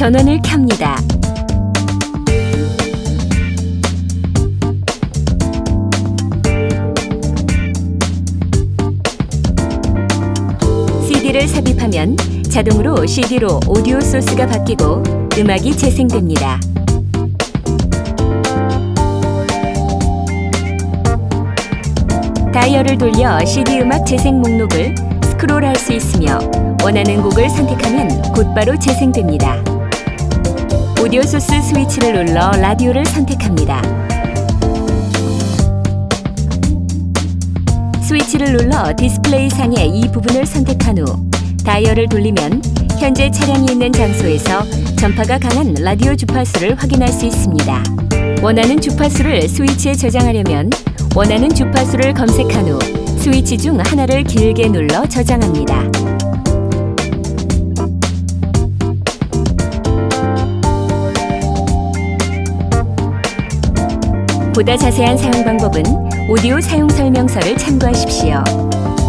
전원을 켭니다. CD를 삽입하면 자동으로 CD로 오디오 소스가 바뀌고 음악이 재생됩니다. 다이얼을 돌려 CD 음악 재생 목록을 스크롤할 수 있으며 원하는 곡을 선택하면 곧바로 재생됩니다. 오디오 소스 스위치를 눌러 라디오를 선택합니다. 스위치를 눌러 디스플레이 상의 이 부분을 선택한 후 다이얼을 돌리면 현재 차량이 있는 장소에서 전파가 강한 라디오 주파수를 확인할 수 있습니다. 원하는 주파수를 스위치에 저장하려면 원하는 주파수를 검색한 후 스위치 중 하나를 길게 눌러 저장합니다. 보다 자세한 사용 방법은 오디오 사용 설명서를 참고하십시오.